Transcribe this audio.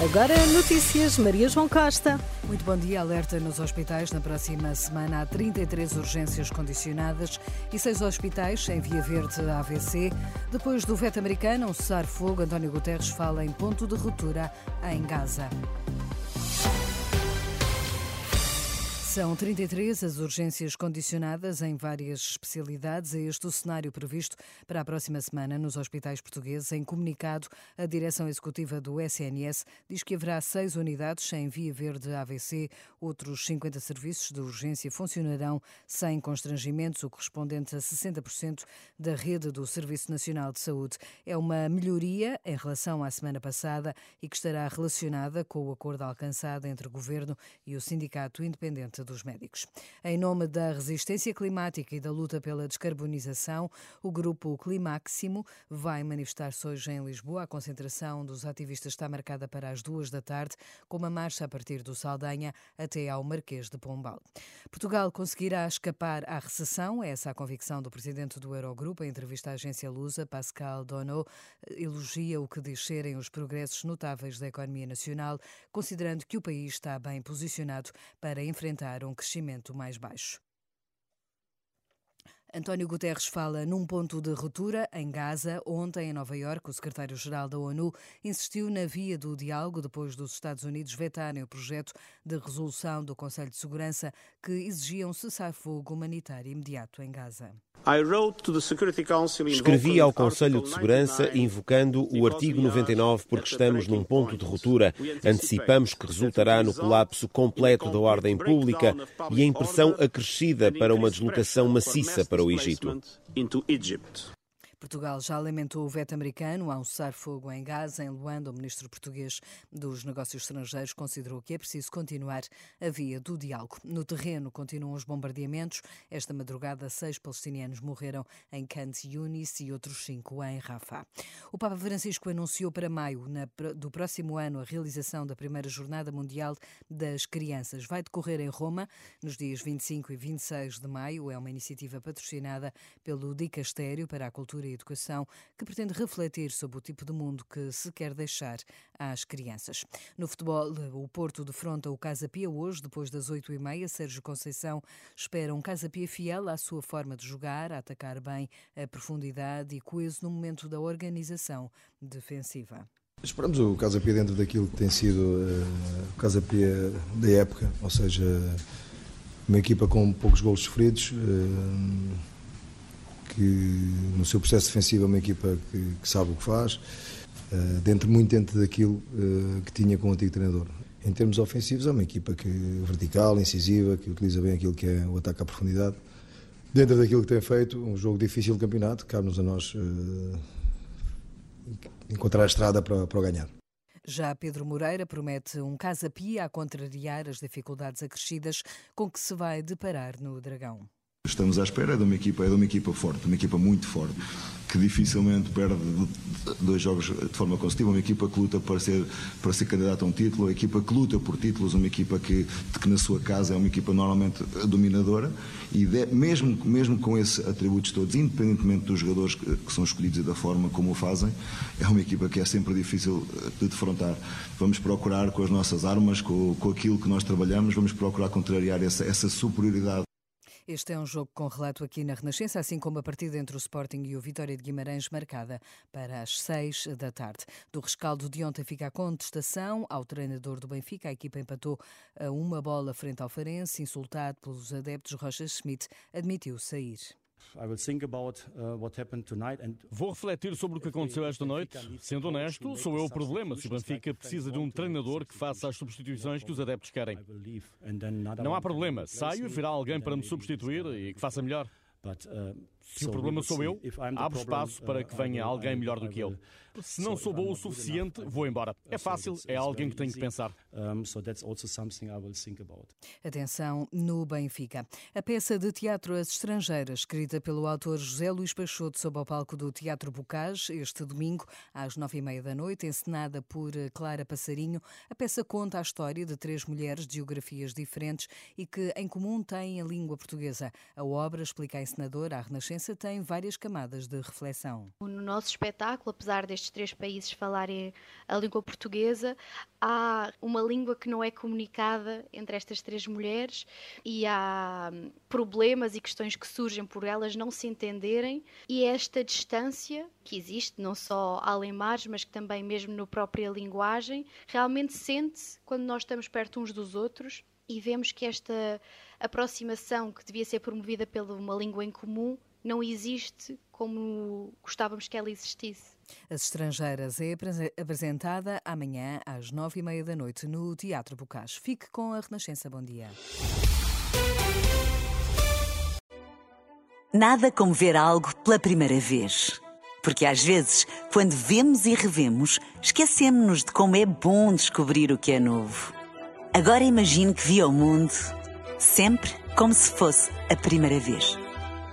Agora notícias, Maria João Costa. Muito bom dia. Alerta nos hospitais. Na próxima semana há 33 urgências condicionadas e seis hospitais em Via Verde AVC. Depois do veto americano, um cessar-fogo, António Guterres fala em ponto de ruptura em Gaza. São 33 as urgências condicionadas em várias especialidades. É este o cenário previsto para a próxima semana nos hospitais portugueses. Em comunicado, a direção executiva do SNS diz que haverá seis unidades em via verde AVC. Outros 50 serviços de urgência funcionarão sem constrangimentos, o correspondente a 60% da rede do Serviço Nacional de Saúde. É uma melhoria em relação à semana passada e que estará relacionada com o acordo alcançado entre o Governo e o Sindicato Independente dos Médicos. Em nome da resistência climática e da luta pela descarbonização, o grupo Climáximo vai manifestar-se hoje em Lisboa. A concentração dos ativistas está marcada para as duas da tarde, com uma marcha a partir do Saldanha até ao Marquês de Pombal. Portugal conseguirá escapar à recessão, é essa a convicção do presidente do Eurogrupo. Em entrevista à agência Lusa, Pascal Dono elogia o que diz serem os progressos notáveis da economia nacional, considerando que o país está bem posicionado para enfrentar um crescimento mais baixo. António Guterres fala num ponto de ruptura em Gaza. Ontem, em Nova Iorque, o secretário-geral da ONU insistiu na via do diálogo depois dos Estados Unidos vetarem o projeto de resolução do Conselho de Segurança que exigia um cessar-fogo humanitário imediato em Gaza. Escrevi ao Conselho de Segurança invocando o artigo 99 porque estamos num ponto de ruptura. Antecipamos que resultará no colapso completo da ordem pública e em pressão acrescida para uma deslocação maciça para o Egito. Portugal já lamentou o veto americano ao cessar-fogo em Gaza. Em Luanda, o ministro português dos Negócios Estrangeiros considerou que é preciso continuar a via do diálogo. No terreno continuam os bombardeamentos. Esta madrugada, seis palestinianos morreram em Khan Yunis e outros cinco em Rafah. O Papa Francisco anunciou para maio do próximo ano a realização da primeira Jornada Mundial das Crianças. Vai decorrer em Roma nos dias 25 e 26 de maio. É uma iniciativa patrocinada pelo Dicastério para a Cultura Educação, que pretende refletir sobre o tipo de mundo que se quer deixar às crianças. No futebol, o Porto defronta o Casa Pia hoje, depois das oito e meia. Sérgio Conceição espera um Casa Pia fiel à sua forma de jogar, a atacar bem a profundidade e coeso no momento da organização defensiva. Esperamos o Casa Pia dentro daquilo que tem sido uh, o Casa Pia da época, ou seja, uma equipa com poucos golos sofridos. Uh, que no seu processo defensivo é uma equipa que, que sabe o que faz, uh, dentro muito dentro daquilo uh, que tinha com o antigo treinador. Em termos ofensivos é uma equipa que vertical, incisiva, que utiliza bem aquilo que é o ataque à profundidade. Dentro daquilo que tem feito, um jogo difícil de campeonato, cabe-nos a nós uh, encontrar a estrada para, para ganhar. Já Pedro Moreira promete um casa-pia a contrariar as dificuldades acrescidas com que se vai deparar no Dragão. Estamos à espera de uma equipa, é de uma equipa forte, uma equipa muito forte, que dificilmente perde dois jogos de forma consecutiva, uma equipa que luta para ser, para ser candidata a um título, uma equipa que luta por títulos, uma equipa que, que na sua casa é uma equipa normalmente dominadora e de, mesmo, mesmo com esses atributos todos, independentemente dos jogadores que, que são escolhidos e da forma como o fazem, é uma equipa que é sempre difícil de defrontar. Vamos procurar com as nossas armas, com, com aquilo que nós trabalhamos, vamos procurar contrariar essa, essa superioridade este é um jogo com relato aqui na Renascença, assim como a partida entre o Sporting e o Vitória de Guimarães, marcada para as seis da tarde. Do rescaldo de ontem fica a contestação ao treinador do Benfica. A equipa empatou a uma bola frente ao Farense, insultado pelos adeptos. Rocha Schmidt admitiu sair. Uh, Vou refletir sobre o que aconteceu esta noite. Sendo honesto, sou eu o problema se o Benfica precisa de um treinador que faça as substituições que os adeptos querem. Não há problema. Saio e virá alguém para me substituir e que faça melhor. Se o problema sou eu, abro espaço para que venha alguém melhor do que eu. Se não sou bom o suficiente, vou embora. É fácil, é alguém que tenho que pensar. Atenção no Benfica. A peça de teatro As Estrangeiras, escrita pelo autor José Luís Peixoto sob o palco do Teatro Bocage, este domingo, às nove e meia da noite, encenada por Clara Passarinho. A peça conta a história de três mulheres de geografias diferentes e que, em comum, têm a língua portuguesa. A obra, explica a encenadora, a Renascença, tem várias camadas de reflexão. No nosso espetáculo, apesar destes três países falarem a língua portuguesa, há uma língua que não é comunicada entre estas três mulheres e há problemas e questões que surgem por elas não se entenderem e esta distância que existe não só além mares, mas que também mesmo na própria linguagem, realmente sente-se quando nós estamos perto uns dos outros e vemos que esta aproximação que devia ser promovida pela uma língua em comum não existe como gostávamos que ela existisse. As Estrangeiras é apresentada amanhã às nove e meia da noite no Teatro Bocage. Fique com a Renascença. Bom dia. Nada como ver algo pela primeira vez. Porque às vezes, quando vemos e revemos, esquecemos-nos de como é bom descobrir o que é novo. Agora imagine que viu o mundo sempre como se fosse a primeira vez.